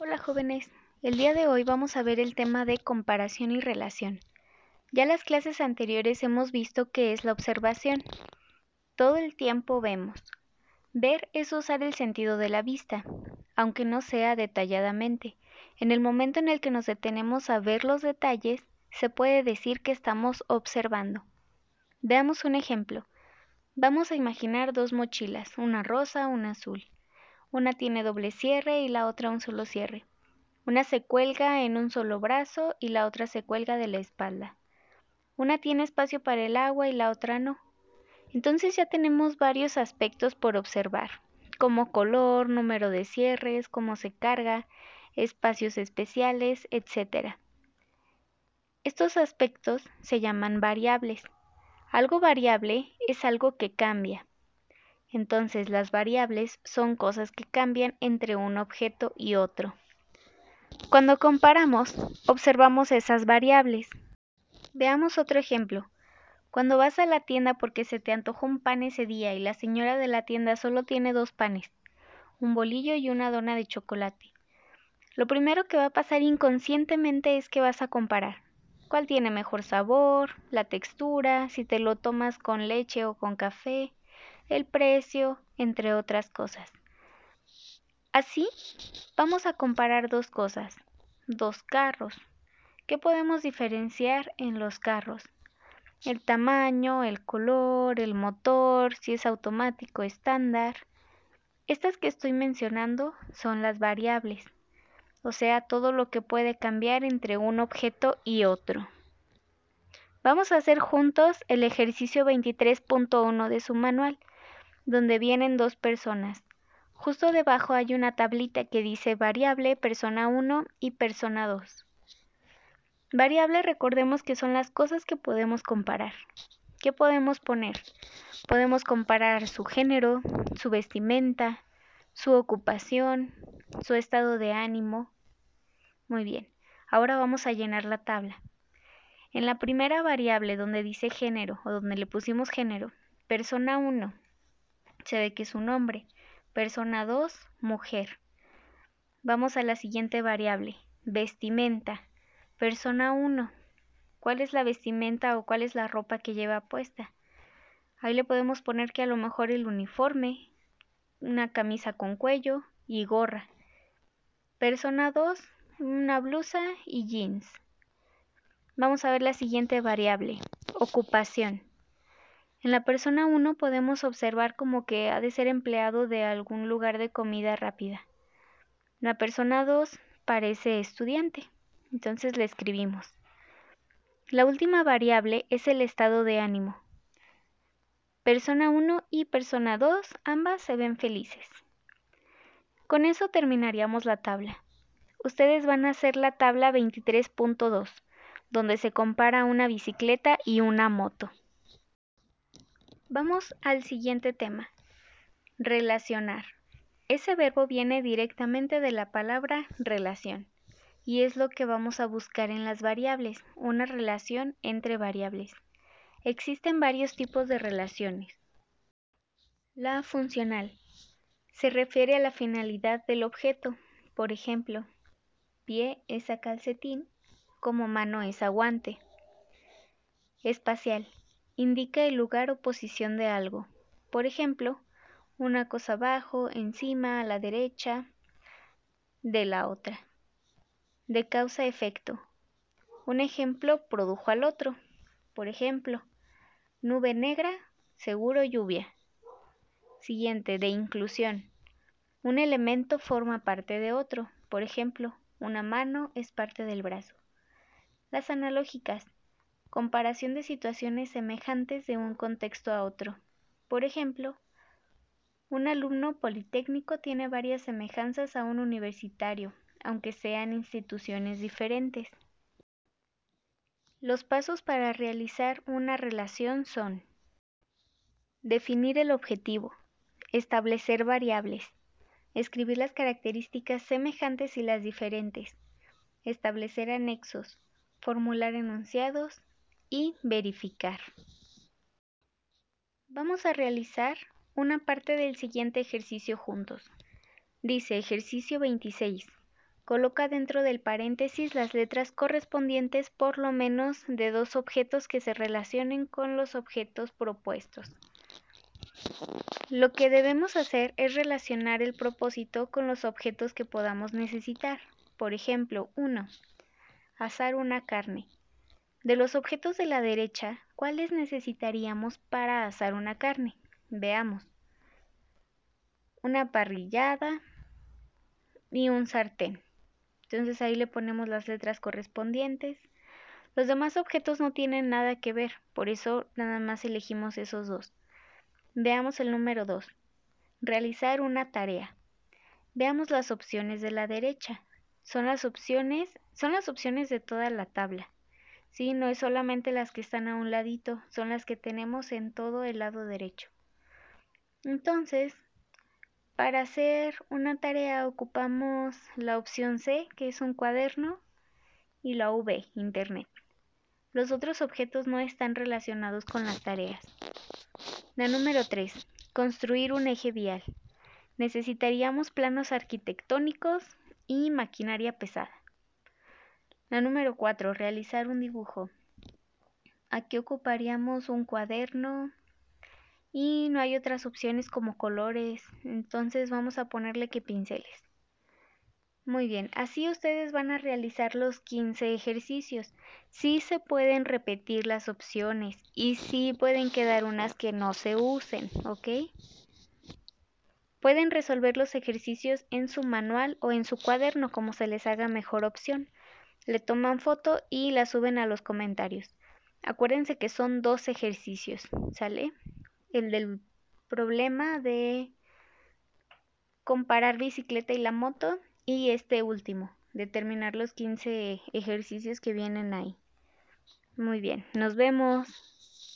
Hola jóvenes, el día de hoy vamos a ver el tema de comparación y relación. Ya las clases anteriores hemos visto qué es la observación. Todo el tiempo vemos. Ver es usar el sentido de la vista, aunque no sea detalladamente. En el momento en el que nos detenemos a ver los detalles, se puede decir que estamos observando. Veamos un ejemplo. Vamos a imaginar dos mochilas, una rosa, una azul. Una tiene doble cierre y la otra un solo cierre. Una se cuelga en un solo brazo y la otra se cuelga de la espalda. Una tiene espacio para el agua y la otra no. Entonces ya tenemos varios aspectos por observar, como color, número de cierres, cómo se carga, espacios especiales, etc. Estos aspectos se llaman variables. Algo variable es algo que cambia. Entonces las variables son cosas que cambian entre un objeto y otro. Cuando comparamos, observamos esas variables. Veamos otro ejemplo. Cuando vas a la tienda porque se te antojó un pan ese día y la señora de la tienda solo tiene dos panes, un bolillo y una dona de chocolate. Lo primero que va a pasar inconscientemente es que vas a comparar cuál tiene mejor sabor, la textura, si te lo tomas con leche o con café, el precio, entre otras cosas. Así, vamos a comparar dos cosas, dos carros. ¿Qué podemos diferenciar en los carros? El tamaño, el color, el motor, si es automático, estándar. Estas que estoy mencionando son las variables o sea, todo lo que puede cambiar entre un objeto y otro. Vamos a hacer juntos el ejercicio 23.1 de su manual, donde vienen dos personas. Justo debajo hay una tablita que dice variable, persona 1 y persona 2. Variable recordemos que son las cosas que podemos comparar. ¿Qué podemos poner? Podemos comparar su género, su vestimenta, su ocupación, su estado de ánimo. Muy bien, ahora vamos a llenar la tabla. En la primera variable donde dice género o donde le pusimos género, persona 1, se ve que es un hombre. Persona 2, mujer. Vamos a la siguiente variable, vestimenta. Persona 1, ¿cuál es la vestimenta o cuál es la ropa que lleva puesta? Ahí le podemos poner que a lo mejor el uniforme, una camisa con cuello y gorra. Persona 2, una blusa y jeans. Vamos a ver la siguiente variable, ocupación. En la persona 1 podemos observar como que ha de ser empleado de algún lugar de comida rápida. La persona 2 parece estudiante, entonces le escribimos. La última variable es el estado de ánimo. Persona 1 y persona 2 ambas se ven felices. Con eso terminaríamos la tabla. Ustedes van a hacer la tabla 23.2, donde se compara una bicicleta y una moto. Vamos al siguiente tema. Relacionar. Ese verbo viene directamente de la palabra relación y es lo que vamos a buscar en las variables, una relación entre variables. Existen varios tipos de relaciones. La funcional se refiere a la finalidad del objeto. Por ejemplo, pie es a calcetín, como mano es a guante. Espacial indica el lugar o posición de algo. Por ejemplo, una cosa abajo, encima, a la derecha de la otra. De causa-efecto. Un ejemplo produjo al otro. Por ejemplo, Nube negra, seguro lluvia. Siguiente, de inclusión. Un elemento forma parte de otro. Por ejemplo, una mano es parte del brazo. Las analógicas. Comparación de situaciones semejantes de un contexto a otro. Por ejemplo, un alumno politécnico tiene varias semejanzas a un universitario, aunque sean instituciones diferentes. Los pasos para realizar una relación son definir el objetivo, establecer variables, escribir las características semejantes y las diferentes, establecer anexos, formular enunciados y verificar. Vamos a realizar una parte del siguiente ejercicio juntos. Dice ejercicio 26. Coloca dentro del paréntesis las letras correspondientes por lo menos de dos objetos que se relacionen con los objetos propuestos. Lo que debemos hacer es relacionar el propósito con los objetos que podamos necesitar. Por ejemplo, 1. Asar una carne. De los objetos de la derecha, ¿cuáles necesitaríamos para asar una carne? Veamos. Una parrillada y un sartén. Entonces ahí le ponemos las letras correspondientes. Los demás objetos no tienen nada que ver, por eso nada más elegimos esos dos. Veamos el número 2. Realizar una tarea. Veamos las opciones de la derecha. Son las opciones, son las opciones de toda la tabla. Sí, no es solamente las que están a un ladito, son las que tenemos en todo el lado derecho. Entonces, para hacer una tarea ocupamos la opción C, que es un cuaderno, y la V, Internet. Los otros objetos no están relacionados con las tareas. La número 3. Construir un eje vial. Necesitaríamos planos arquitectónicos y maquinaria pesada. La número 4. Realizar un dibujo. Aquí ocuparíamos un cuaderno, y no hay otras opciones como colores, entonces vamos a ponerle que pinceles. Muy bien, así ustedes van a realizar los 15 ejercicios. Sí se pueden repetir las opciones y sí pueden quedar unas que no se usen, ¿ok? Pueden resolver los ejercicios en su manual o en su cuaderno como se les haga mejor opción. Le toman foto y la suben a los comentarios. Acuérdense que son dos ejercicios, ¿sale? el del problema de comparar bicicleta y la moto y este último, determinar los 15 ejercicios que vienen ahí. Muy bien, nos vemos.